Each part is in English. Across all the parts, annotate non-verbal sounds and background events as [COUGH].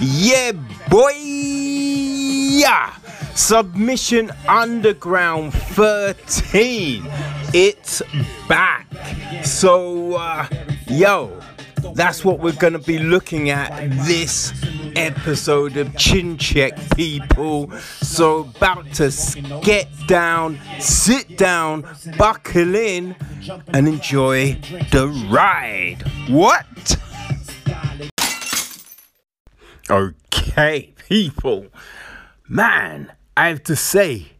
yeah, boy. Yeah. Submission Underground 13. It's back. So, uh, yo, that's what we're going to be looking at this episode of Chin Check, people. So, about to get down, sit down, buckle in, and enjoy the ride. What? Okay, people. Man, I have to say,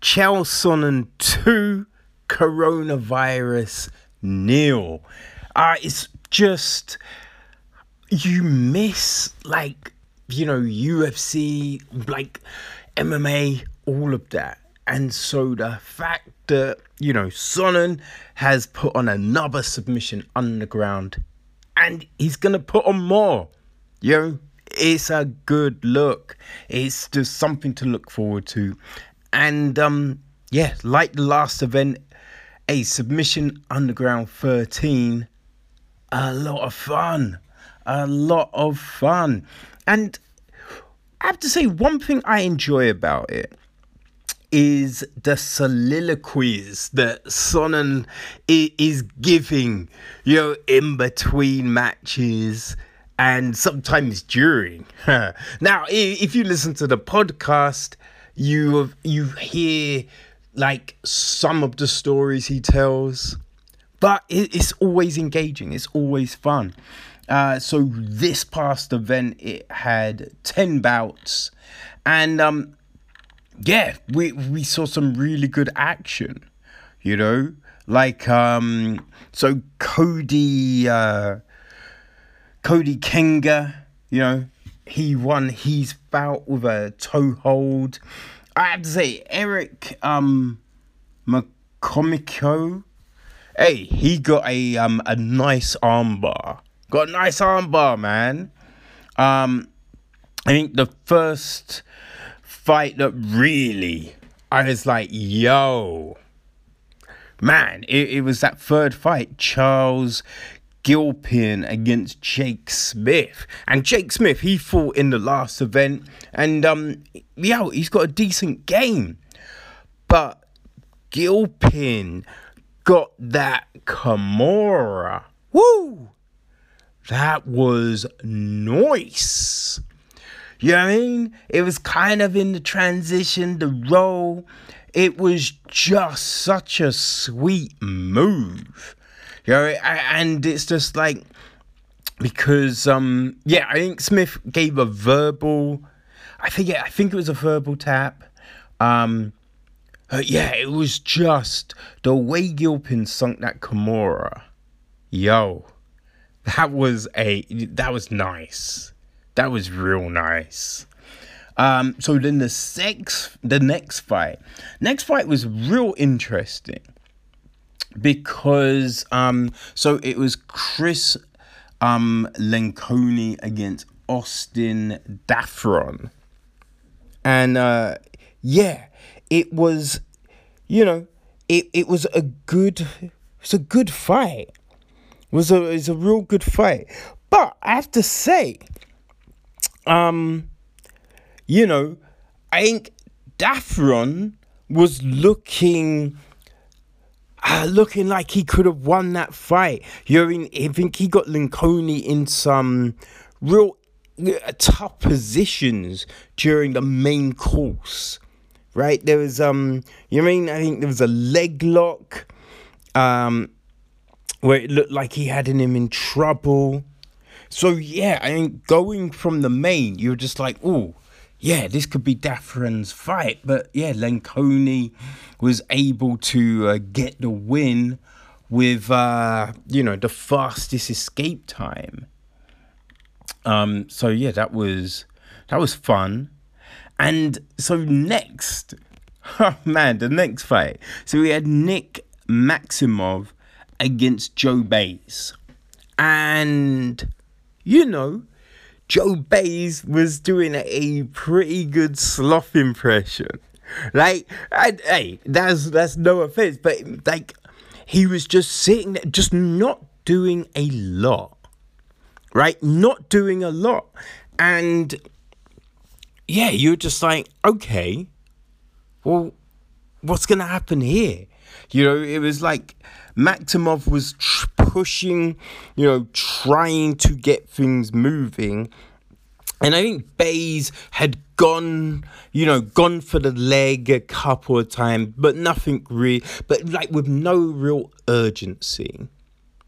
Chelson 2, coronavirus nil. Uh, it's just, you miss, like, you know, UFC, like MMA, all of that. And so the fact that, you know, Sonnen has put on another submission underground and he's going to put on more. You know, it's a good look. It's just something to look forward to. And um yeah, like the last event, a submission underground 13, a lot of fun. A lot of fun. And I have to say one thing I enjoy about it is the soliloquies that Sonnen is giving, you know, in between matches and sometimes during. [LAUGHS] now, if you listen to the podcast, you you hear like some of the stories he tells, but it's always engaging. It's always fun. Uh, so this past event, it had ten bouts, and um, yeah, we we saw some really good action. You know, like um, so Cody uh, Cody Kenga, you know, he won his bout with a toe hold. I have to say, Eric um, McConico, hey, he got a um a nice armbar. Got a nice armbar, man. Um, I think the first fight that really I was like, yo, man, it, it was that third fight, Charles Gilpin against Jake Smith. And Jake Smith, he fought in the last event, and um, yeah, he's got a decent game. But Gilpin got that Kimura. Woo! That was nice. You know what I mean? It was kind of in the transition, the roll. It was just such a sweet move. You know, and it's just like because um yeah, I think Smith gave a verbal I think it, I think it was a verbal tap. Um yeah, it was just the way Gilpin sunk that Kimura. Yo, that was a that was nice. That was real nice. Um, so then the sex, the next fight, next fight was real interesting because um, so it was Chris um Lencioni against Austin Daffron, and uh, yeah, it was, you know, it it was a good, it was a good fight. It was a it was a real good fight, but I have to say, um, you know, I think Daffron was looking uh, looking like he could have won that fight. You know, I, think he got Lencioni in some real uh, tough positions during the main course. Right? There was um you mean? I think there was a leg lock um where it looked like he had him in trouble. So yeah, I mean going from the main, you're just like, oh, yeah, this could be Daffron's fight. But yeah, Lencioni was able to uh, get the win with uh, you know the fastest escape time. Um, so yeah, that was that was fun. And so next, [LAUGHS] oh man, the next fight. So we had Nick Maximov against Joe Bays. And, you know, Joe Bays was doing a pretty good sloth impression. Like, I, hey, that's that's no offense, but like, he was just sitting there, just not doing a lot, right? Not doing a lot, and yeah, you're just like, okay, well, what's gonna happen here? You know, it was like Maximov was tr- pushing, you know, trying to get things moving. And I think Bays had gone, you know, gone for the leg a couple of times, but nothing really, but like with no real urgency.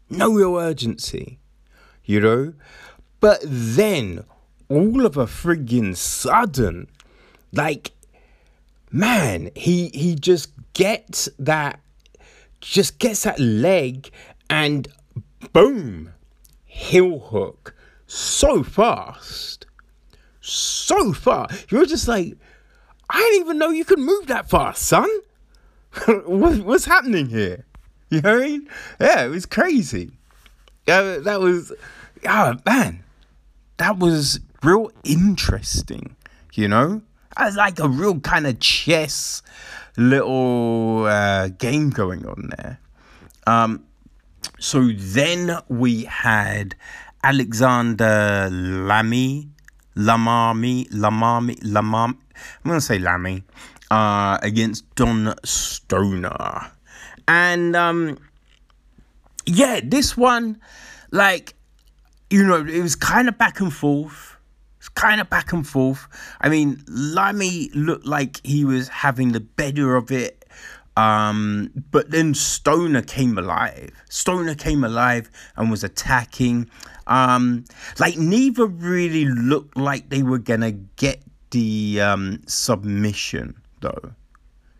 No real urgency, you know? But then, all of a friggin' sudden, like, man, he he just gets that just gets that leg and boom, heel hook so fast. So far. You're just like, I didn't even know you could move that fast, son. [LAUGHS] what, what's happening here? You know what I mean? Yeah, it was crazy. Yeah, that was, oh man, that was real interesting, you know? Was like a real kind of chess little uh, game going on there. Um, so then we had Alexander Lamy, Lamami, Lamami, Lamam. I'm gonna say Lamy uh, against Don Stoner, and um, yeah, this one, like, you know, it was kind of back and forth. It's kind of back and forth. I mean, Lamy looked like he was having the better of it. Um, but then Stoner came alive. Stoner came alive and was attacking. Um, like neither really looked like they were gonna get the um, submission though.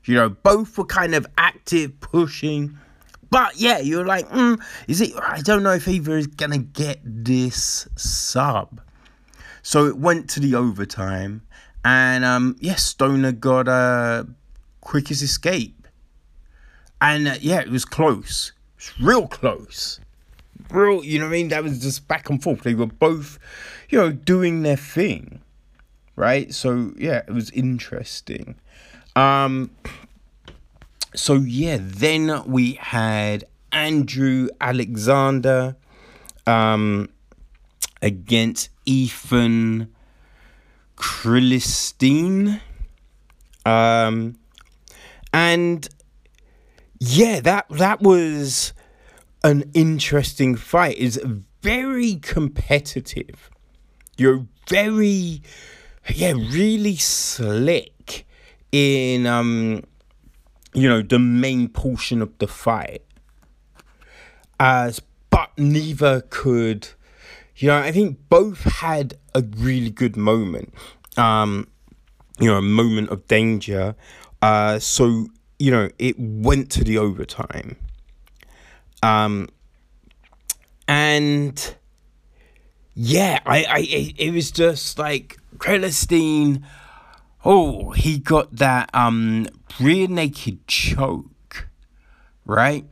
You know, both were kind of active, pushing. But yeah, you're like, mm, is it? I don't know if either is gonna get this sub. So it went to the overtime, and um, yes, yeah, Stoner got a quickest escape, and uh, yeah, it was close. It was real close. Real, you know what I mean? That was just back and forth. They were both, you know, doing their thing, right? So yeah, it was interesting. Um, so yeah, then we had Andrew Alexander um, against Ethan Crelinsten. Um, and yeah, that that was an interesting fight. It's very competitive. You're very, yeah, really slick in um you know, the main portion of the fight. As but neither could you know, I think both had a really good moment. Um, you know, a moment of danger. Uh so, you know, it went to the overtime. Um and yeah, I, I it, was just like Crelinsten Oh, he got that um rear naked choke, right?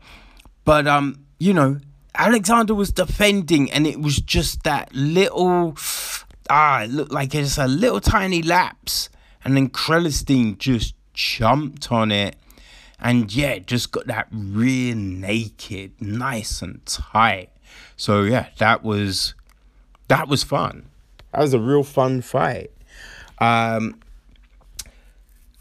But um, you know, Alexander was defending, and it was just that little ah, it looked like it's a little tiny lapse, and then Crelinsten just jumped on it, and yeah, just got that rear naked, nice and tight. So yeah, that was that was fun. That was a real fun fight. Um,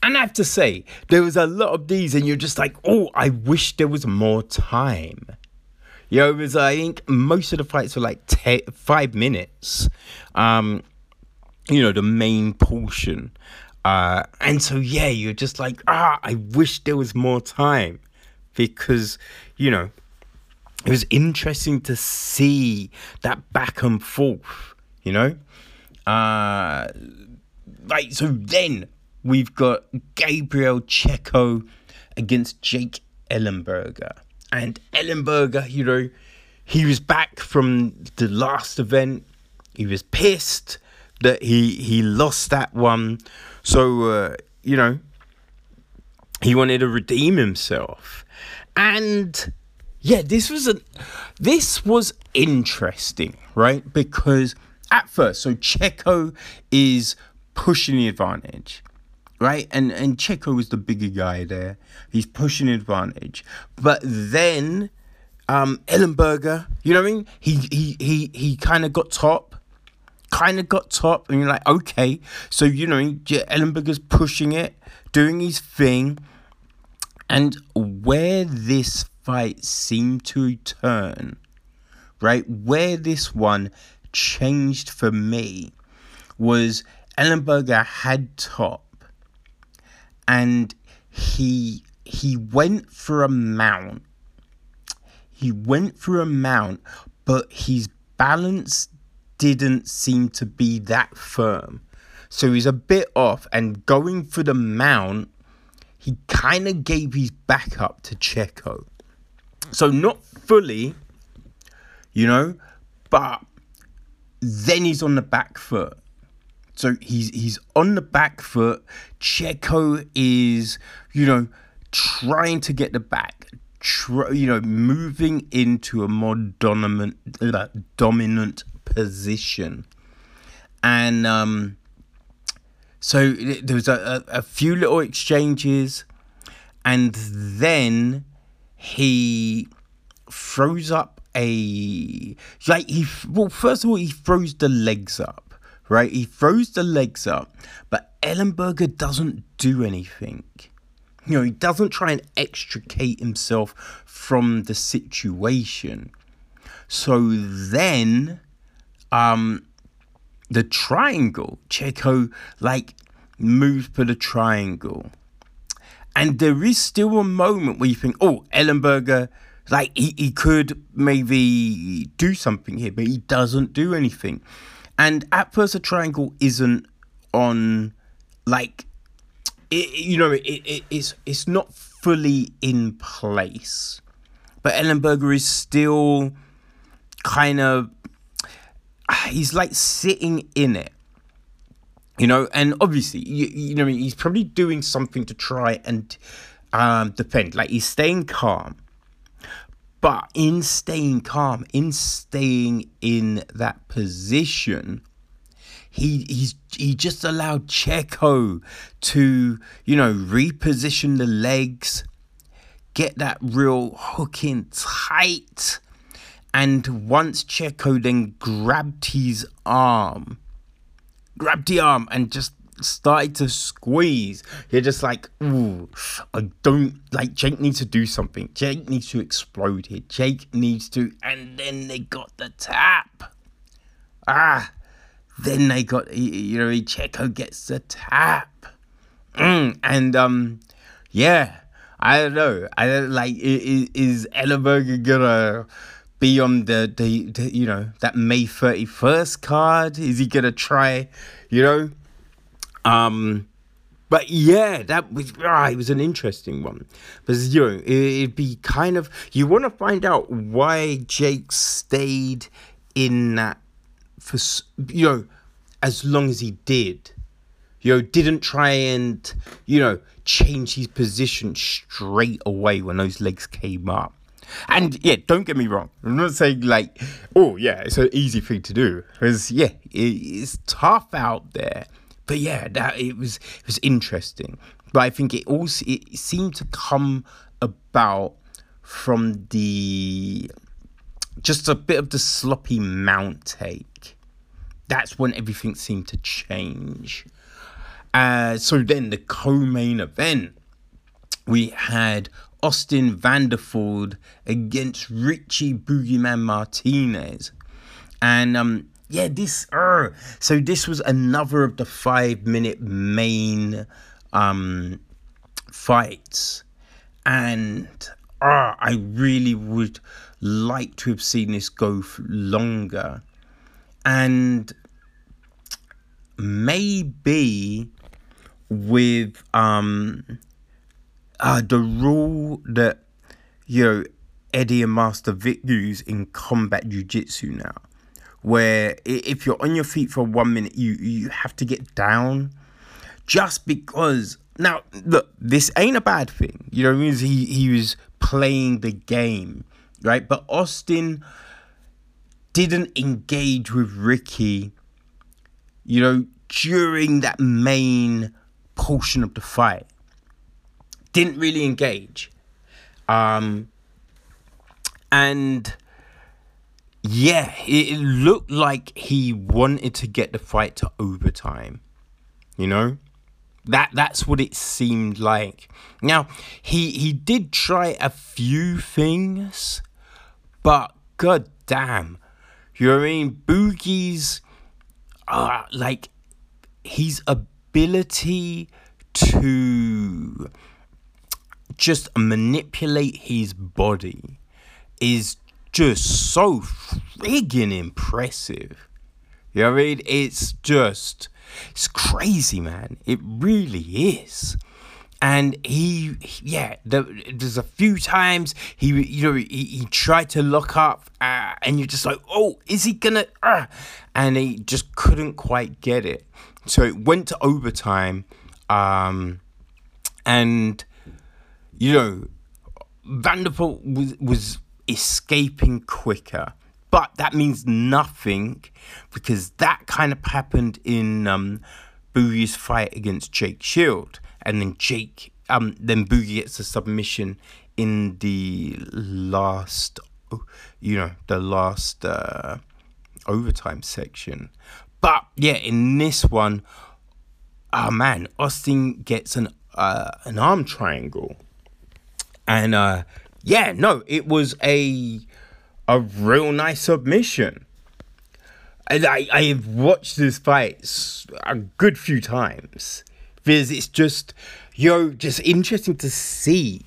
and I have to say, there was a lot of these, and you're just like, oh, I wish there was more time. Know, it was, I think most of the fights were like te- five minutes. Um, you know, the main portion. Uh, and so, yeah, you're just like, ah, I wish there was more time because, you know, it was interesting to see that back and forth, you know? Uh, like, so then we've got Gabriel Checo against Jake Ellenberger. And Ellenberger, you know, he was back from the last event. He was pissed that he he lost that one. So uh, you know, he wanted to redeem himself. and yeah, this was a this was interesting, right? Because at first, so Checo is pushing the advantage, right? And and Checo was the bigger guy there. He's pushing advantage, but then um Ellenberger, you know what I mean? He he he he kind of got top, kind of got top, and you're like, okay, so you know, Ellenberger's pushing it, doing his thing, and where this fight seemed to turn, right? Where this one changed for me was Ellenberger had top and he he went for a mount. He went for a mount, but his balance didn't seem to be that firm. So he's a bit off and going for the mount, he kind of gave his back up to Checo. So not fully, you know, but then he's on the back foot. So he's he's on the back foot. Checo is, you know, trying to get the back, you know, moving into a more dominant uh, dominant position, and um, so there was a, a, a few little exchanges, and then he throws up a like he well first of all he throws the legs up right? He throws the legs up but ellenberger doesn't do anything. You know he doesn't try and extricate himself from the situation. So then um the triangle checo like moves for the triangle. And there is still a moment where you think, oh, Ellenberger, like he, he could maybe do something here, but he doesn't do anything. And at first, a triangle isn't on, like, it, you know, it, it, it's it's not fully in place, but Ellenberger is still kind of he's like sitting in it. You know, and obviously, you, you know, he's probably doing something to try and um, defend. Like he's staying calm, but in staying calm, in staying in that position, he he's he just allowed Checo to you know reposition the legs, get that real hook in tight, and once Checo then grabbed his arm grabbed the arm and just started to squeeze. You're just like, ooh, I don't like Jake needs to do something. Jake needs to explode here. Jake needs to, and then they got the tap. Ah, then they got you know Checo gets the tap, mm, and um, yeah, I don't know. I don't like is, is Ellenberger gonna be on the, the, the you know that May 31st card? Is he gonna try, you know? Um but yeah, that was ah, it was an interesting one. Because you know, it, would be kind of you want to find out why Jake stayed in that for you know as long as he did. You know, didn't try and you know change his position straight away when those legs came up. And yeah, don't get me wrong. I'm not saying like, oh yeah, it's an easy thing to do because yeah, it's tough out there. But yeah, that it was it was interesting. But I think it also it seemed to come about from the just a bit of the sloppy mount take. That's when everything seemed to change. Uh, so then the co-main event, we had Austin Vanderford against Richie Boogeyman Martinez. And um, yeah, this uh, so this was another of the five minute main um fights. And uh, I really would like to have seen this go longer. And maybe with um uh, the rule that you know Eddie and Master Vic use in combat jiu-jitsu now, where if you're on your feet for one minute, you you have to get down, just because. Now, look, this ain't a bad thing. You know, means he he was playing the game, right? But Austin didn't engage with Ricky, you know, during that main portion of the fight. Didn't really engage. Um, and yeah, it, looked like he wanted to get the fight to overtime. You know? That that's what it seemed like. Now, he he did try a few things, but god damn. You know what I mean? Boogie's uh like his ability to just manipulate his body is just so friggin' impressive. You know what I mean? It's just, it's crazy, man. It really is. And he, yeah, there, there's a few times he, you know, he, he tried to lock up, uh, and you're just like, oh, is he gonna? Uh, and he just couldn't quite get it. So it went to overtime, um, and you know, Vanderpool was was escaping quicker. But that means nothing because that kind of happened in um, Boogie's fight against Jake Shield. And then Jake, um, then Boogie gets a submission in the last, you know, the last uh, overtime section. But yeah, in this one, oh man, Austin gets an uh, an arm triangle, and uh, yeah, no, it was a a real nice submission. And I I have watched this fight a good few times because it's just you know just interesting to see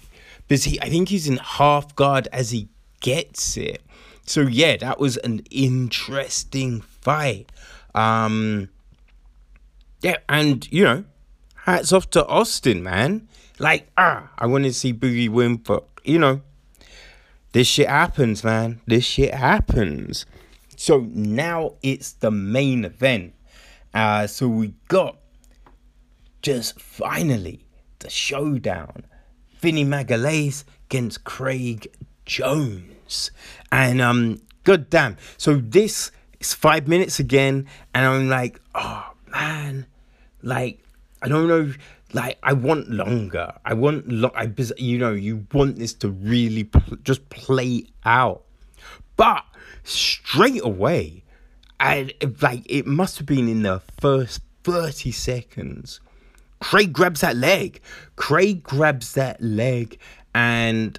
because he I think he's in half guard as he gets it. So yeah, that was an interesting fight. Um yeah, and you know, hats off to Austin, man. Like, ah, I want to see Boogie win, but you know, this shit happens, man. This shit happens. So now it's the main event. Uh, so we got just finally the showdown. Vinny Magalhaes against Craig Jones. And um, god damn. So this is five minutes again, and I'm like, oh man, like I don't know like I want longer. I want lo- I you know you want this to really pl- just play out. But straight away, and like it must have been in the first 30 seconds. Craig grabs that leg. Craig grabs that leg and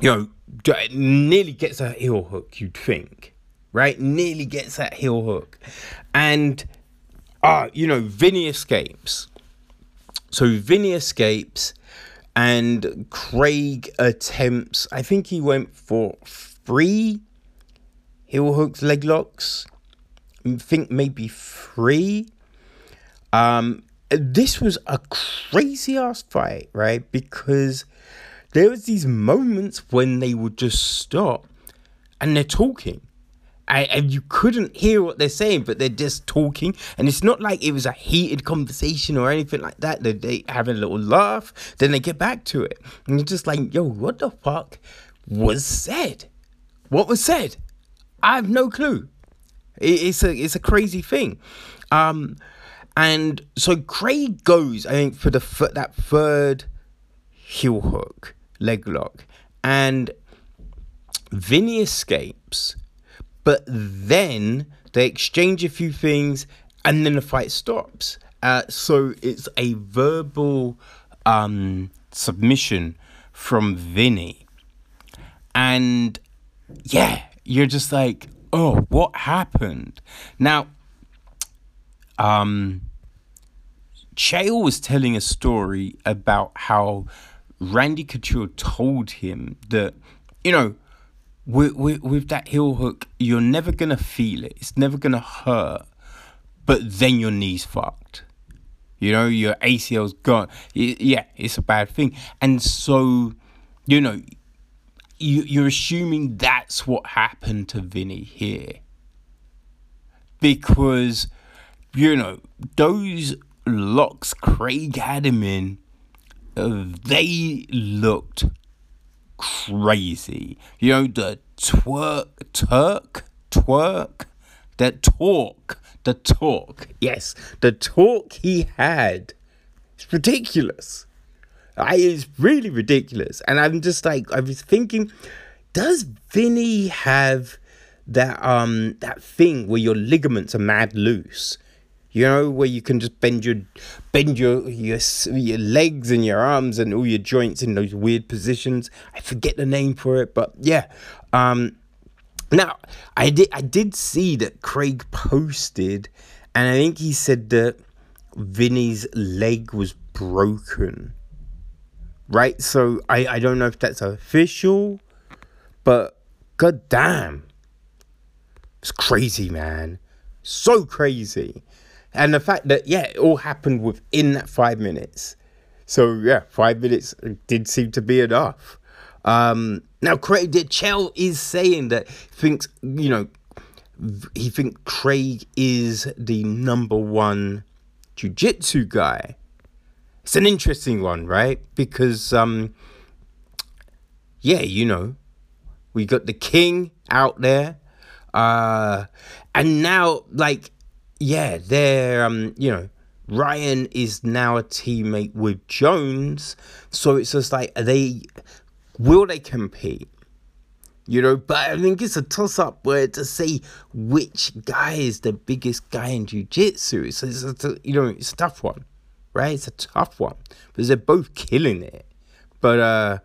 you know nearly gets a heel hook, you'd think. Right? Nearly gets that heel hook. And uh, you know, Vinny escapes so Vinny escapes, and Craig attempts. I think he went for three heel hooks, leg locks. I think maybe three. Um, this was a crazy ass fight, right? Because there was these moments when they would just stop and they're talking I, and you couldn't hear what they're saying, but they're just talking. And it's not like it was a heated conversation or anything like that. They, they have a little laugh, then they get back to it. And you're just like, yo, what the fuck was said? What was said? I have no clue. It, it's a it's a crazy thing. Um, and so Craig goes, I think, for the that third heel hook, leg lock, and Vinny escapes but then they exchange a few things and then the fight stops. Uh, so it's a verbal um, submission from Vinny. And yeah, you're just like, oh, what happened? Now, um, Chael was telling a story about how Randy Couture told him that, you know, with, with, with that heel hook, you're never gonna feel it. It's never gonna hurt, but then your knee's fucked. You know, your ACL's gone. Yeah, it's a bad thing. And so, you know, you, you're assuming that's what happened to Vinny here. Because, you know, those locks Craig had him in, uh, they looked crazy. You know, the twerk, Turk, twerk, the talk, the talk. Yes, the talk he had. It's ridiculous. I, it's really ridiculous. And I'm just like, I was thinking, does Vinny have that um that thing where your ligaments are mad loose? You know, where you can just bend your bend your your your legs and your arms and all your joints in those weird positions. I forget the name for it, but yeah. Um now I did I did see that Craig posted and I think he said that Vinny's leg was broken. Right? So I, I don't know if that's official, but god damn. It's crazy, man. So crazy. And the fact that, yeah, it all happened within that five minutes. So, yeah, five minutes did seem to be enough. Um, now, Craig Chell is saying that thinks, you know, he thinks Craig is the number one jiu-jitsu guy. It's an interesting one, right? Because, um, yeah, you know, we got the king out there. Uh, and now, like, yeah, they're um, you know, Ryan is now a teammate with Jones, so it's just like they will they compete? You know, but I think it's a toss up where to say which guy is the biggest guy in jiu-jitsu. So it's a, you know, it's a tough one, right? It's a tough one because they're both killing it. But uh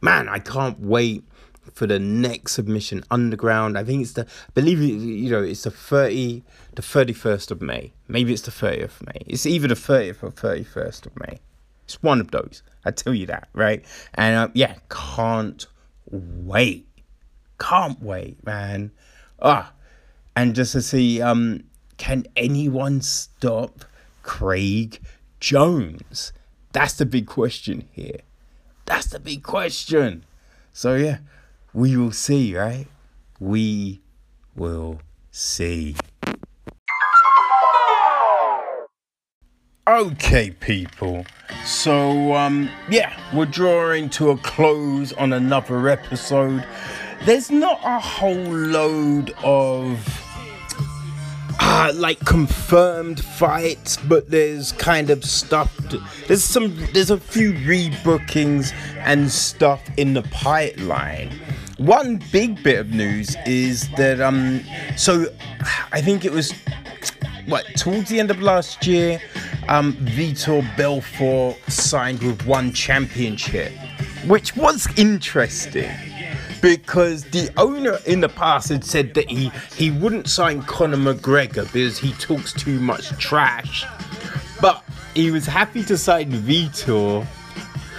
man, I can't wait for the next submission underground. I think it's the I believe you know it's the thirty the thirty first of May. Maybe it's the thirtieth of May. It's either the thirtieth or thirty first of May. It's one of those. I tell you that, right? And uh, yeah, can't wait. Can't wait, man. Ah, and just to see um can anyone stop Craig Jones? That's the big question here. That's the big question. So yeah, we will see, right? We will see. Okay, people. So, um, yeah, we're drawing to a close on another episode. There's not a whole load of uh, like confirmed fights, but there's kind of stuff. There's some. There's a few rebookings and stuff in the pipeline. One big bit of news is that um. So, I think it was what towards the end of last year, um, Vitor Belfort signed with one championship, which was interesting because the owner in the past had said that he he wouldn't sign Conor McGregor because he talks too much trash, but he was happy to sign Vitor,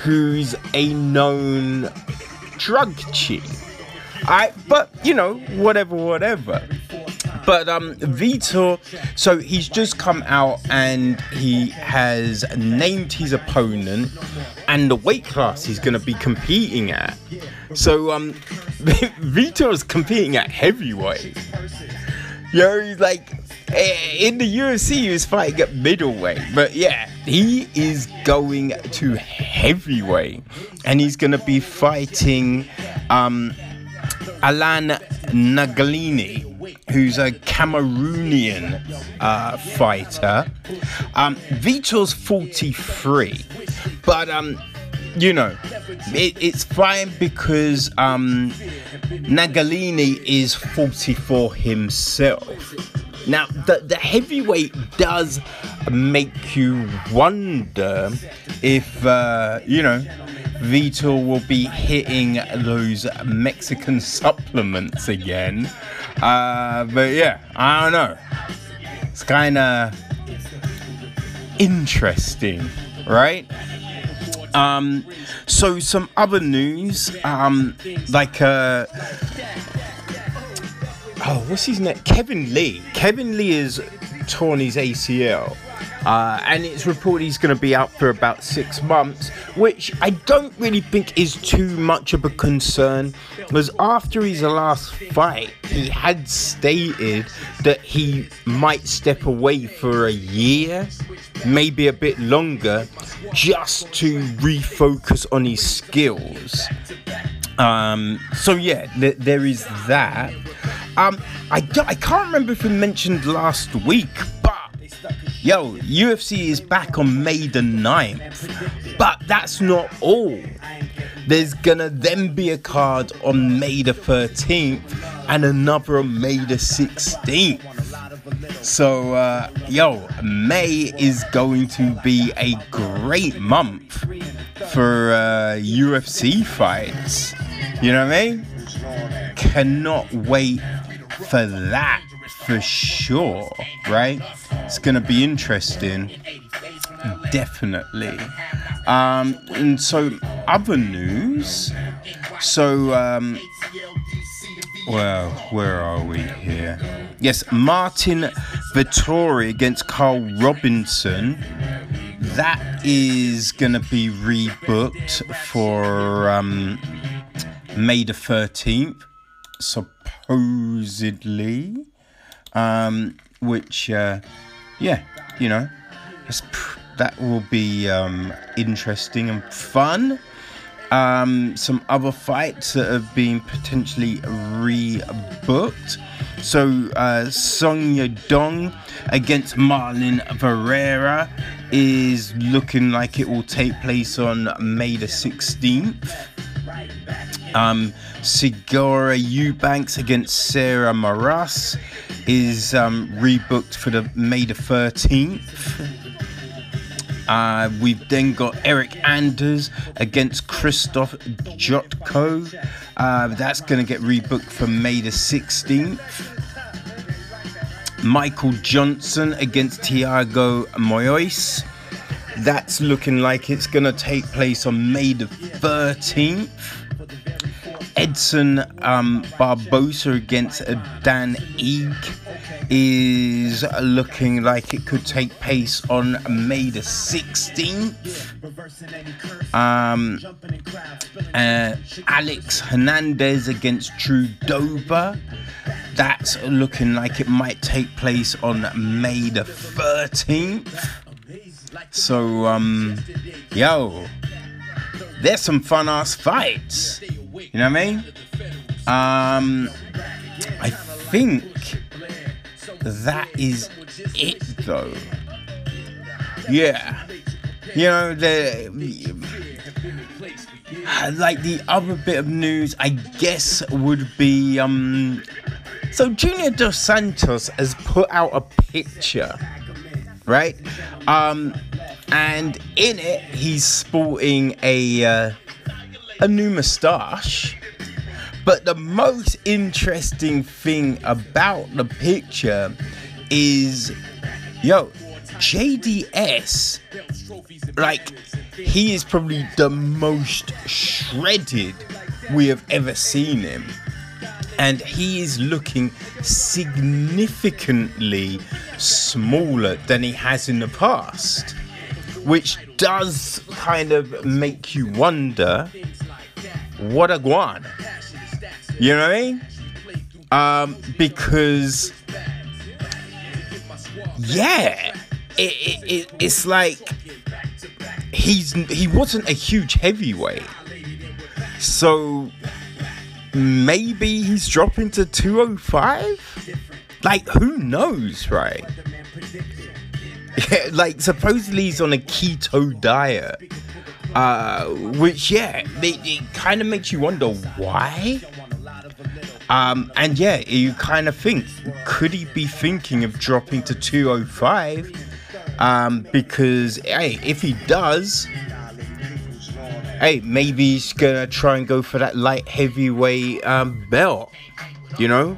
who's a known drug chief. I but you know whatever whatever. But um, Vitor, so he's just come out and he has named his opponent and the weight class he's going to be competing at. So um, [LAUGHS] Vitor is competing at heavyweight. You know, he's like eh, in the UFC he was fighting at middleweight, but yeah, he is going to heavyweight, and he's going to be fighting um, Alain Ngalani, who's a Cameroonian uh, fighter. Um, Vitor's 43, but um, you know, it, it's fine because um, Nagalini is 44 himself. Now, the, the heavyweight does make you wonder if, uh, you know, Vitor will be hitting those Mexican supplements again. Uh, but yeah, I don't know. It's kind of interesting, right? Um, so some other news, um, like uh, oh, what's his name? Kevin Lee. Kevin Lee is torn his ACL. Uh, and it's reported he's going to be out for about six months, which I don't really think is too much of a concern. Because after his last fight, he had stated that he might step away for a year, maybe a bit longer, just to refocus on his skills. Um, so yeah, th- there is that. Um, I, I can't remember if we mentioned last week, yo, UFC is back on May the 9th. But that's not all. There's gonna then be a card on May the 13th and another on May the 16th. So, uh, yo, May is going to be a great month for uh, UFC fights. You know what I mean? Cannot wait for that for sure, right? It's gonna be interesting, definitely. Um, and so, other news. So, um, well, where are we here? Yes, Martin Vettori against Carl Robinson. That is gonna be rebooked for um, May the 13th, supposedly. Um, which, uh, yeah, you know, that will be um, interesting and fun. Um, some other fights that have been potentially rebooked. So, uh, Song Yadong against Marlon Varera is looking like it will take place on May the 16th. Um, Sijara Eubanks against Sarah Moras is um, rebooked for the May the 13th. [LAUGHS] Uh, we've then got Eryk Anders against Christoph Jotko. Uh, that's going to get rebooked for May the 16th. Michael Johnson against Thiago Moyes. That's looking like it's going to take place on May the 13th. Edson um, Barbosa against Dan Ige is looking like it could take place on May the 16th. Um, uh, Alex Hernandez against Drew Dober. That's looking like it might take place on May the 13th. So, um, yo, there's some fun ass fights. You know what I mean? Um, I think that is it though. Yeah. You know, the [SIGHS] like the other bit of news I guess would be um so Junior Dos Santos has put out a picture, right? Um and in it he's sporting a uh, a new moustache. But the most interesting thing about the picture is, yo, JDS, like, he is probably the most shredded we have ever seen him. And he is looking significantly smaller than he has in the past, which does kind of make you wonder what a guan. You know what I mean? Um, because yeah, it, it, it, it's like he's he wasn't a huge heavyweight, so maybe he's dropping to 205. Like who knows, right? [LAUGHS] Like supposedly he's on a keto diet. Uh, which yeah, it, it kind of makes you wonder why. Um, and yeah, you kind of think, could he be thinking of dropping to 205? Um, because hey, if he does, hey, maybe he's gonna try and go for that light heavyweight um, belt. You know,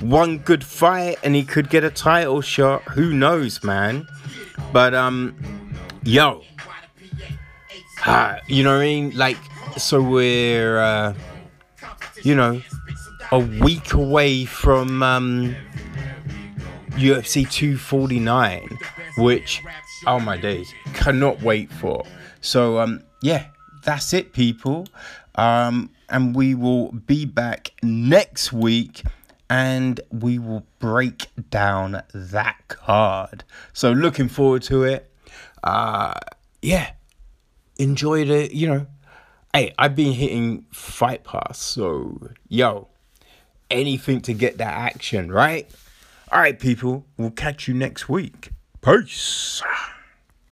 one good fight and he could get a title shot. Who knows, man? But um, yo, uh, you know what I mean? Like, so we're, uh, you know, a week away from um, UFC 249, which, oh my days, cannot wait for. So, um, yeah, that's it, people. Um, and we will be back next week and we will break down that card. So, looking forward to it. Uh, yeah, enjoy it. you know, hey, I've been hitting Fight Pass, so yo, anything to get that action, right? All right, people, we'll catch you next week. Peace.